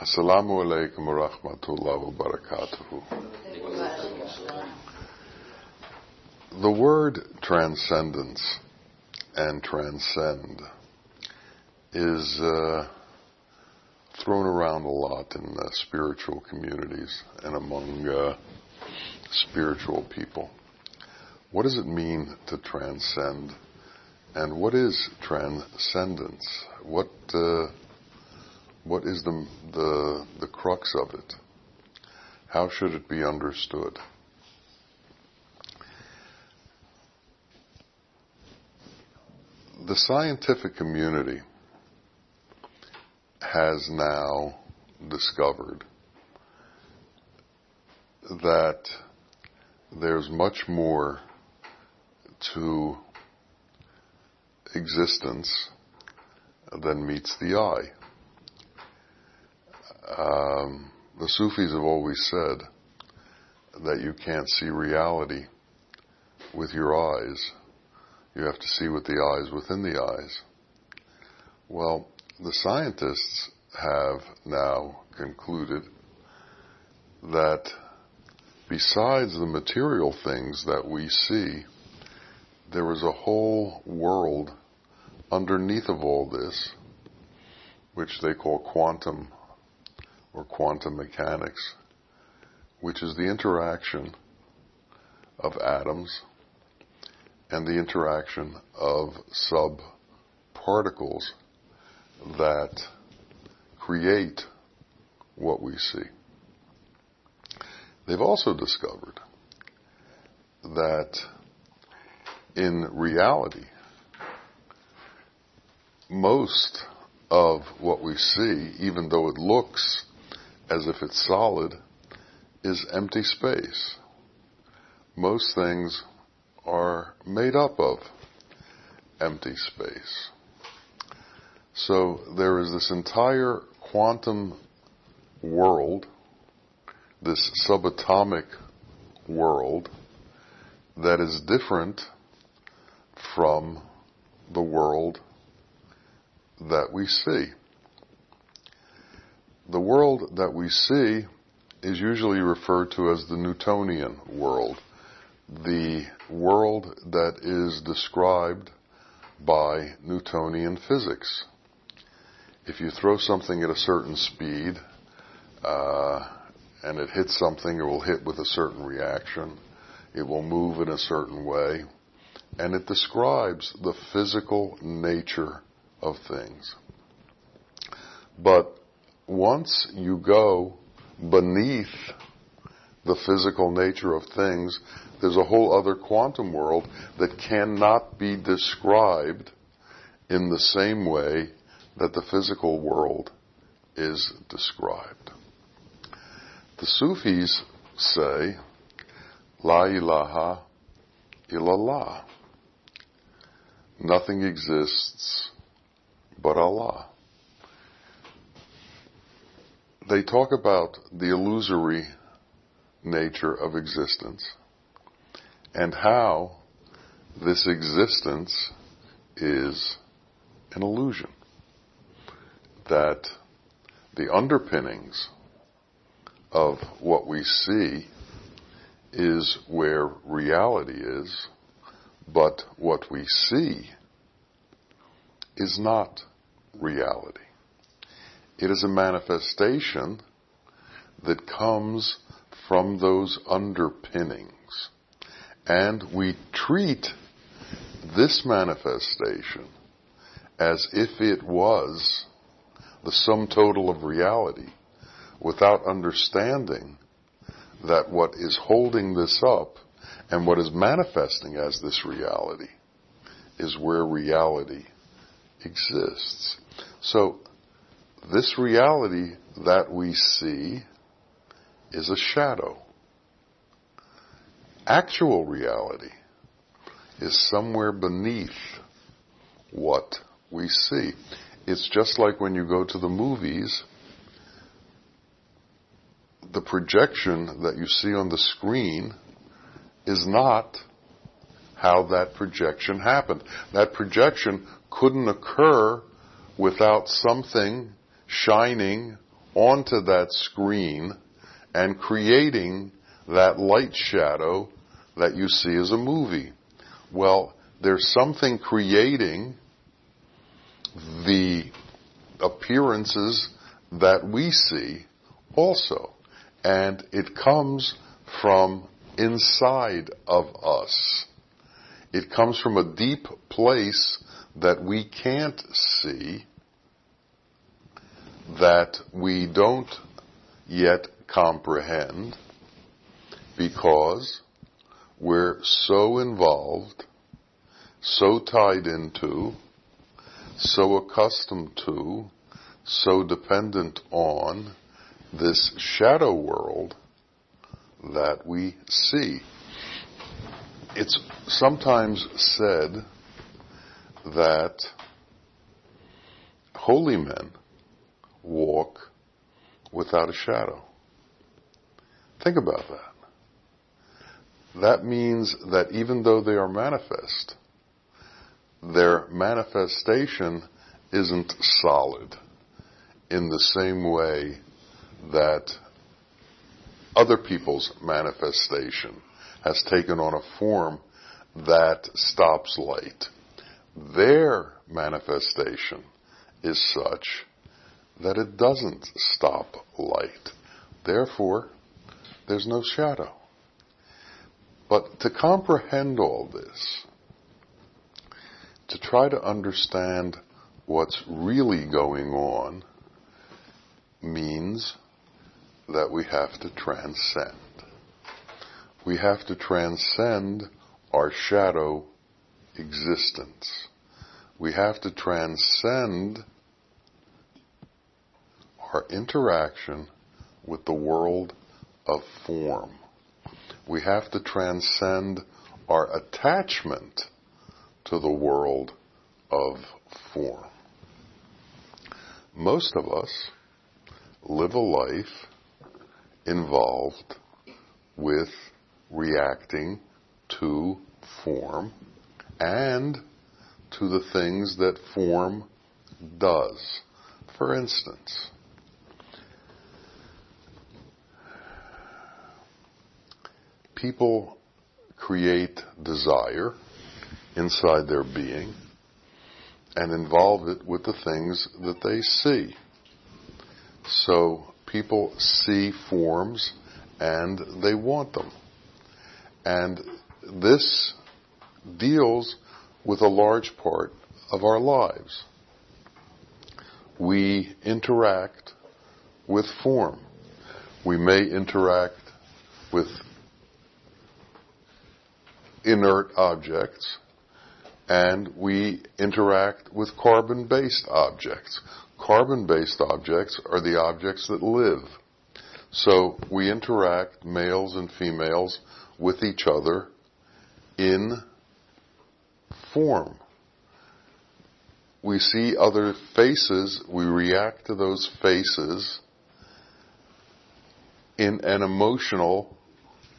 Assalamu alaikum wa rahmatullahi wa barakatuhu. The word transcendence and transcend is uh, thrown around a lot in uh, spiritual communities and among uh, spiritual people. What does it mean to transcend? And what is transcendence? What uh, what is the, the the crux of it? How should it be understood? The scientific community has now discovered that there's much more to existence than meets the eye. Um, the Sufis have always said that you can't see reality with your eyes. You have to see with the eyes within the eyes. Well, the scientists have now concluded that besides the material things that we see, there is a whole world underneath of all this, which they call quantum or quantum mechanics, which is the interaction of atoms and the interaction of subparticles that create what we see. They've also discovered that in reality, most of what we see, even though it looks as if it's solid, is empty space. Most things are made up of empty space. So there is this entire quantum world, this subatomic world, that is different from the world that we see. The world that we see is usually referred to as the Newtonian world, the world that is described by Newtonian physics. If you throw something at a certain speed uh, and it hits something, it will hit with a certain reaction. It will move in a certain way. And it describes the physical nature of things. But once you go beneath the physical nature of things, there's a whole other quantum world that cannot be described in the same way that the physical world is described. The Sufis say, La ilaha illallah. Nothing exists but Allah. They talk about the illusory nature of existence and how this existence is an illusion. That the underpinnings of what we see is where reality is, but what we see is not reality. It is a manifestation that comes from those underpinnings. And we treat this manifestation as if it was the sum total of reality without understanding that what is holding this up and what is manifesting as this reality is where reality exists. So this reality that we see is a shadow. Actual reality is somewhere beneath what we see. It's just like when you go to the movies, the projection that you see on the screen is not how that projection happened. That projection couldn't occur without something shining onto that screen and creating that light shadow that you see as a movie. Well, there's something creating the appearances that we see also. And it comes from inside of us. It comes from a deep place that we can't see, that we don't yet comprehend, because we're so involved, so tied into, so accustomed to, so dependent on this shadow world that we see. It's sometimes said that holy men walk without a shadow. Think about that. That means that even though they are manifest, their manifestation isn't solid in the same way that other people's manifestation has taken on a form that stops light. Their manifestation is such that it doesn't stop light. Therefore, there's no shadow. But to comprehend all this, to try to understand what's really going on, means that we have to transcend. We have to transcend our shadow existence. We have to transcend our interaction with the world of form. We have to transcend our attachment to the world of form. Most of us live a life involved with reacting to form and to the things that form does. For instance, people create desire inside their being and involve it with the things that they see. So people see forms and they want them. And this deals with a large part of our lives. We interact with form. We may interact with inert objects and we interact with carbon-based objects. Carbon-based objects are the objects that live. So we interact, males and females, with each other in form. We see other faces, we react to those faces in an emotional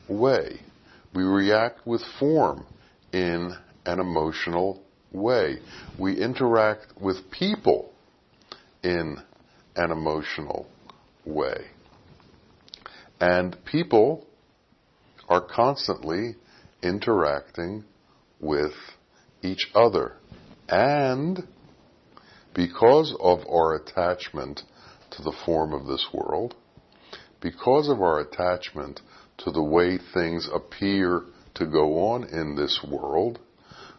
way. We react with form in an emotional way. We interact with people in an emotional way. And people are constantly interacting with each other. And because of our attachment to the form of this world, because of our attachment to the way things appear to go on in this world,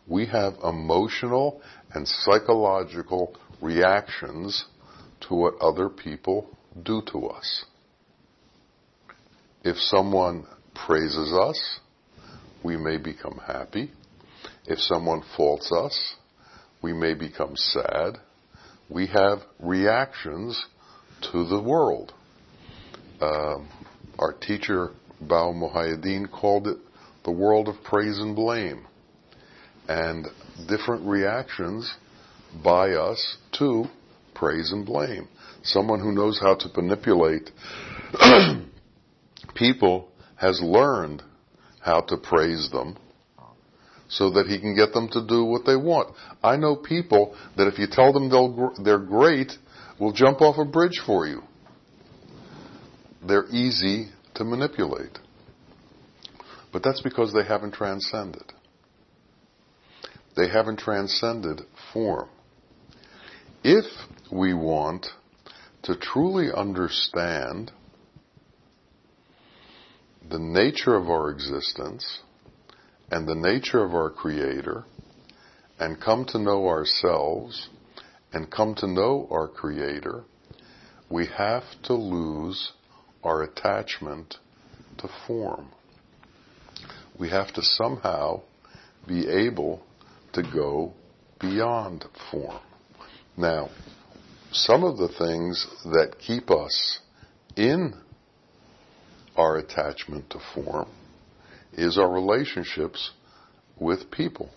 we have emotional and psychological reactions to what other people do to us. If someone praises us, we may become happy. If someone faults us, we may become sad. We have reactions to the world. Um, our teacher, Bawa Muhaiyaddeen, called it the world of praise and blame. And different reactions by us to praise and blame. Someone who knows how to manipulate people has learned how to praise them so that he can get them to do what they want. I know people that if you tell them they're great, will jump off a bridge for you. they're easy to manipulate. But that's because they haven't transcended. They haven't transcended form. If we want to truly understand the nature of our existence and the nature of our Creator and come to know ourselves and come to know our Creator, we have to lose our attachment to form. We have to somehow be able to go beyond form. Now, some of the things that keep us in our attachment to form is our relationships with people.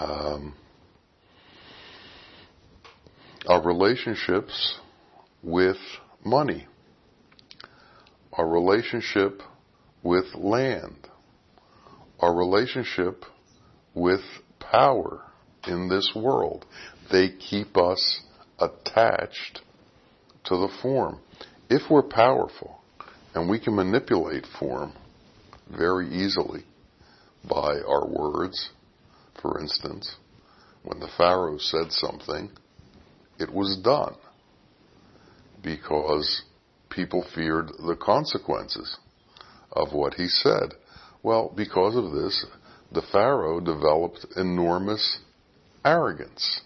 Um, our relationships with money, our relationship with land, our relationship with power in this world. They keep us attached to the form. If we're powerful and we can manipulate form very easily by our words, for instance, when the Pharaoh said something, it was done because people feared the consequences of what he said. Well, because of this, the Pharaoh developed enormous arrogance.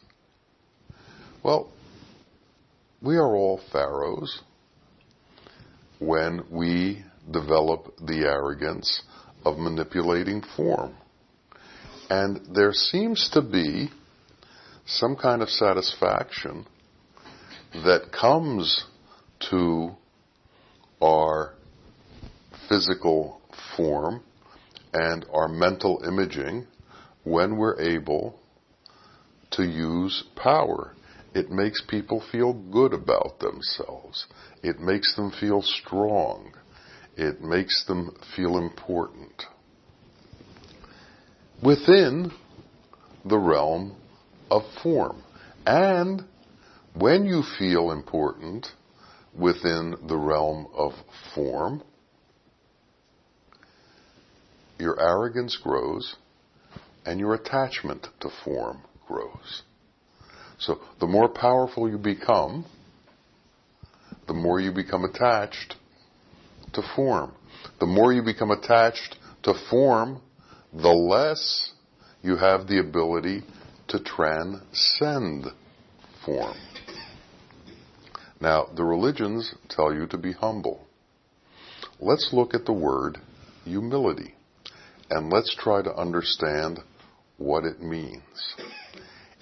Well, we are all pharaohs when we develop the arrogance of manipulating form. And there seems to be some kind of satisfaction that comes to our physical form and our mental imaging when we're able to use power. It makes people feel good about themselves. It makes them feel strong. It makes them feel important. Within the realm of form. And when you feel important within the realm of form, your arrogance grows and your attachment to form grows. So the more powerful you become, the more you become attached to form. The more you become attached to form, the less you have the ability to transcend form. Now, the religions tell you to be humble. Let's look at the word humility and let's try to understand what it means.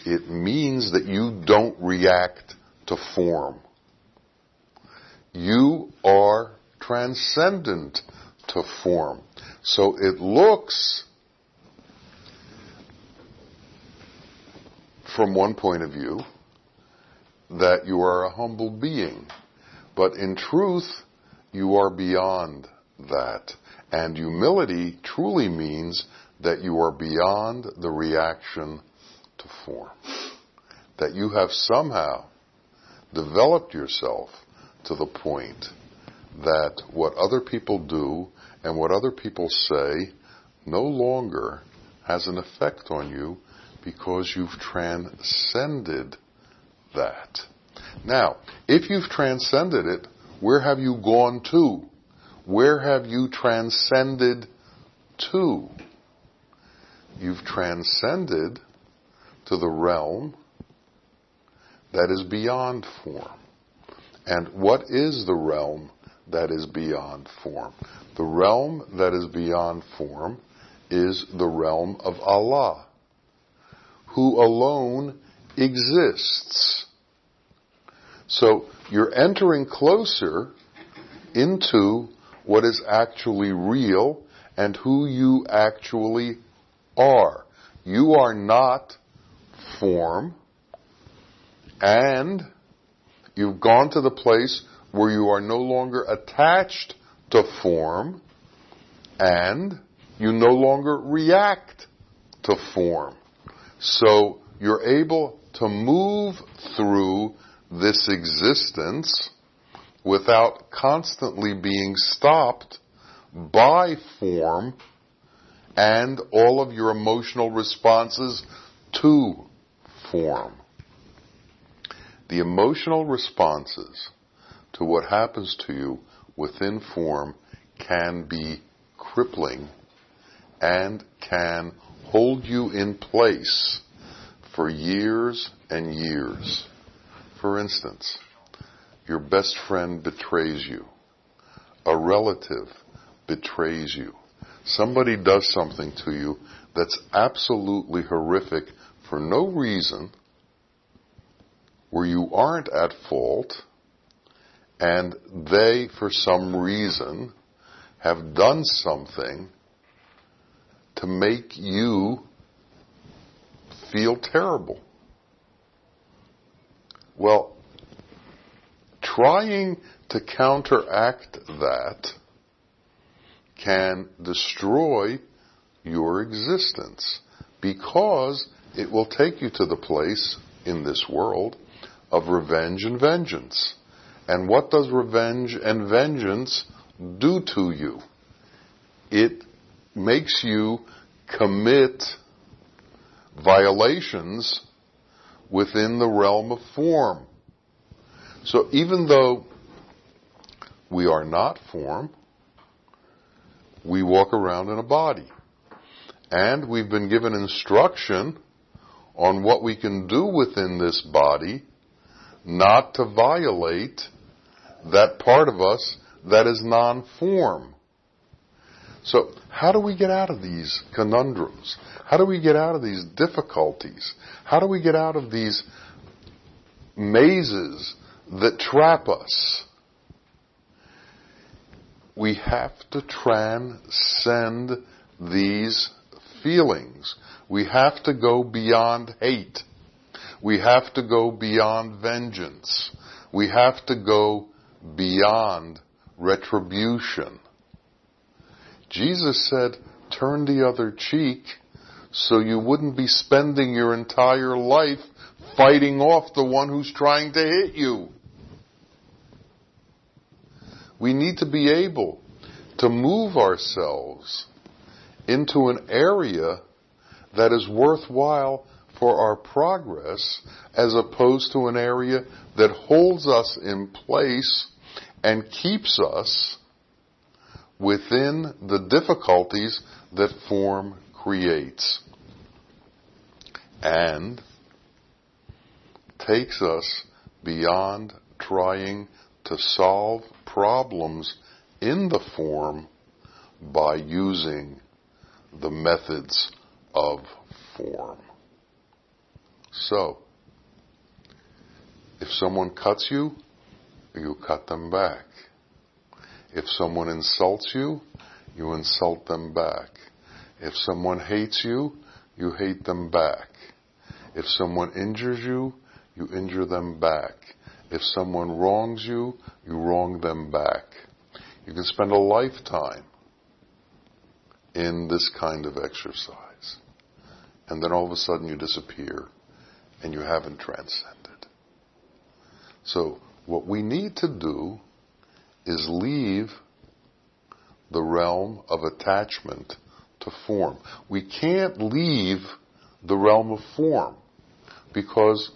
It means that you don't react to form. You are transcendent to form. So it looks, from one point of view, that you are a humble being. But in truth, you are beyond that. And humility truly means that you are beyond the reaction to form. That you have somehow developed yourself to the point that what other people do and what other people say no longer has an effect on you because you've transcended that. Now, if you've transcended it, where have you gone to? Where have you transcended to? You've transcended to the realm that is beyond form. And what is the realm that is beyond form? The realm that is beyond form is the realm of Allah, who alone exists. So you're entering closer into what is actually real and who you actually are. You are not form and you've gone to the place where you are no longer attached to form and you no longer react to form. So you're able to move through this existence without constantly being stopped by form and all of your emotional responses to form. The emotional responses to what happens to you within form can be crippling and can hold you in place for years and years. For instance, your best friend betrays you. A relative betrays you. Somebody does something to you that's absolutely horrific for no reason, where you aren't at fault, and they, for some reason, have done something to make you feel terrible. Well, trying to counteract that can destroy your existence because it will take you to the place in this world of revenge and vengeance. And what does revenge and vengeance do to you? It makes you commit violations within the realm of form. So even though we are not form, we walk around in a body. And we've been given instruction on what we can do within this body not to violate that part of us that is non-form. So how do we get out of these conundrums? How do we get out of these difficulties? How do we get out of these mazes that trap us? We have to transcend these feelings. We have to go beyond hate. We have to go beyond vengeance. We have to go beyond retribution. Jesus said, turn the other cheek so you wouldn't be spending your entire life fighting off the one who's trying to hit you. We need to be able to move ourselves into an area that is worthwhile for our progress as opposed to an area that holds us in place and keeps us within the difficulties that form creates and takes us beyond trying to solve problems in the form by using the methods of form. So, if someone cuts you, you cut them back. If someone insults you, you insult them back. If someone hates you, you hate them back. If someone injures you, you injure them back. If someone wrongs you, you wrong them back. You can spend a lifetime in this kind of exercise. And then all of a sudden you disappear and you haven't transcended. So what we need to do is leave the realm of attachment to form. We can't leave the realm of form because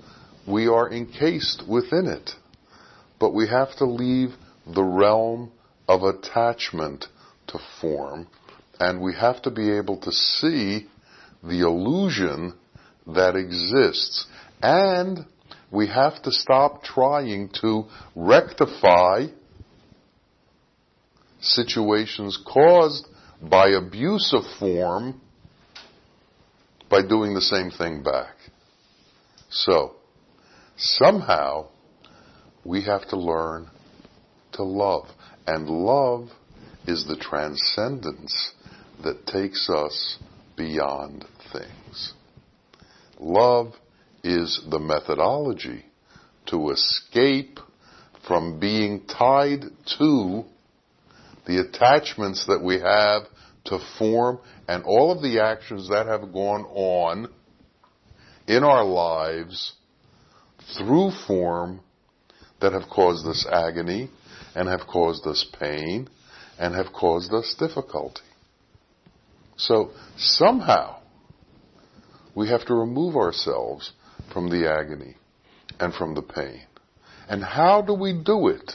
we are encased within it. But we have to leave the realm of attachment to form and we have to be able to see the illusion that exists. And we have to stop trying to rectify situations caused by abuse of form by doing the same thing back. So, somehow, we have to learn to love. And love is the transcendence that takes us beyond things. Love is the methodology to escape from being tied to the attachments that we have to form and all of the actions that have gone on in our lives through form that have caused us agony and have caused us pain and have caused us difficulty. So somehow we have to remove ourselves from the agony and from the pain. And how do we do it?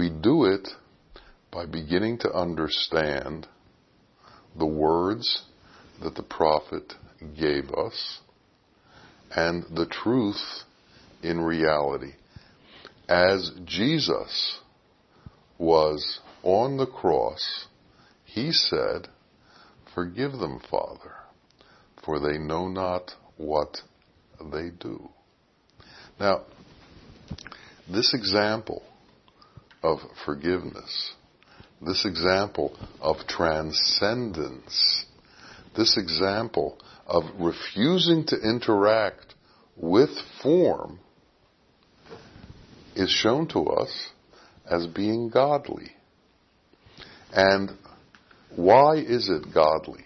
We do it by beginning to understand the words that the prophet gave us and the truth in reality. As Jesus was on the cross, he said, Forgive them, Father, for they know not what they do. Now, this example of forgiveness, this example of transcendence, this example of refusing to interact with form is shown to us as being godly. And why is it godly?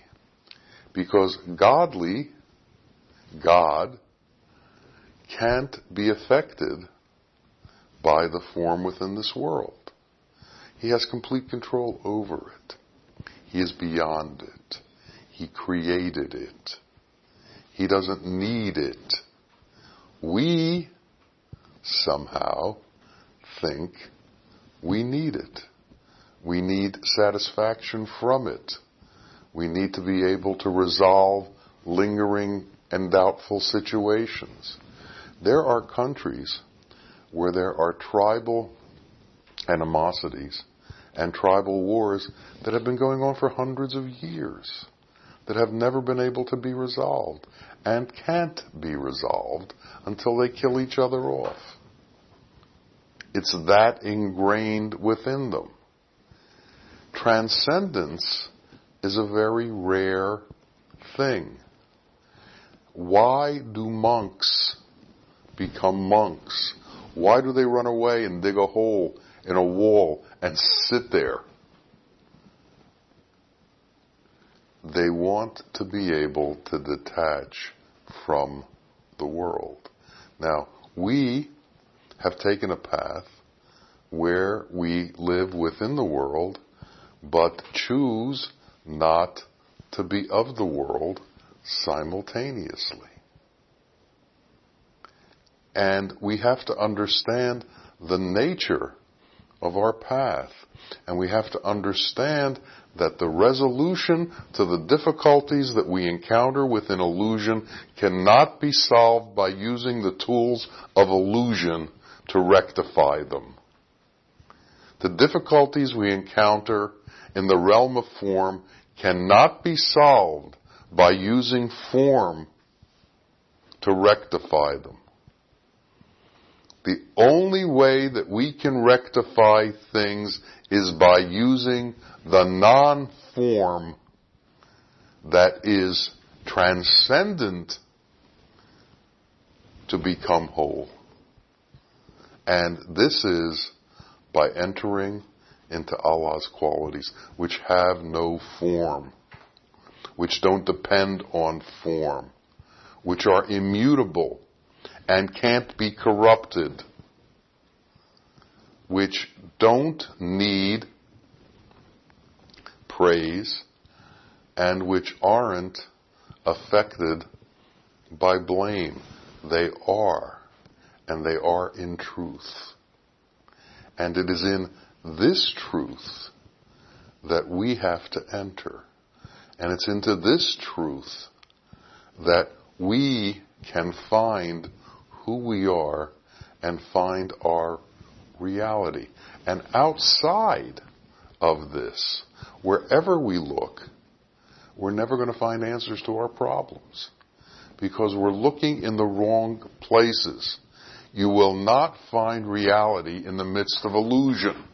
Because godly, God, can't be affected by the form within this world. He has complete control over it. He is beyond it. He created it. He doesn't need it. We somehow think we need it. We need satisfaction from it. We need to be able to resolve lingering and doubtful situations. There are countries where there are tribal animosities and tribal wars that have been going on for hundreds of years that have never been able to be resolved and can't be resolved until they kill each other off. It's that ingrained within them. Transcendence is a very rare thing. Why do monks become monks? Why do they run away and dig a hole in a wall and sit there? They want to be able to detach from the world. Now, we have taken a path where we live within the world, but choose not to be of the world simultaneously. And we have to understand the nature of our path. And we have to understand that the resolution to the difficulties that we encounter within illusion cannot be solved by using the tools of illusion to rectify them. The difficulties we encounter in the realm of form cannot be solved by using form to rectify them. The only way that we can rectify things is by using the non-form that is transcendent to become whole. And this is by entering into Allah's qualities, which have no form, which don't depend on form, which are immutable and can't be corrupted, which don't need praise and which aren't affected by blame. They are, and they are in truth. And it is in this truth that we have to enter. And it's into this truth that we can find who we are and find our reality. And outside of this, wherever we look, we're never going to find answers to our problems because we're looking in the wrong places. You will not find reality in the midst of illusion.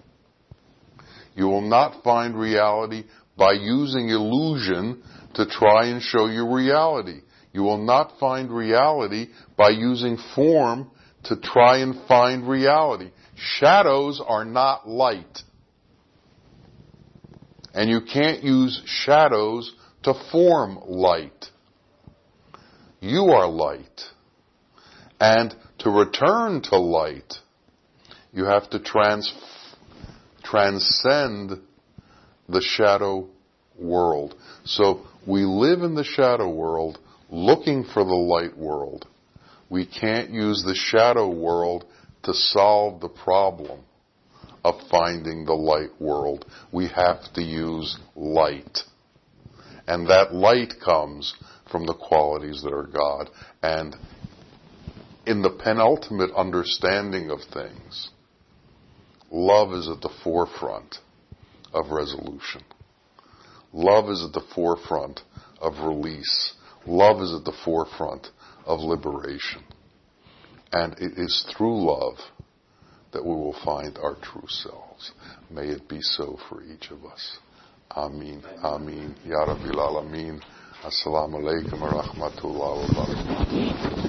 You will not find reality by using illusion to try and show you reality. You will not find reality by using form to try and find reality. Shadows are not light. And you can't use shadows to form light. You are light. And To return to light, you have to trans- transcend the shadow world. So we live in the shadow world looking for the light world. We can't use the shadow world to solve the problem of finding the light world. We have to use light. And that light comes from the qualities that are God. And in the penultimate understanding of things, love is at the forefront of resolution. Love is at the forefront of release. Love is at the forefront of liberation. And it is through love that we will find our true selves. May it be so for each of us. Amin. Amin. Ya Rabbil Alameen. Assalamu alaikum wa rahmatullahi wa barakatuh.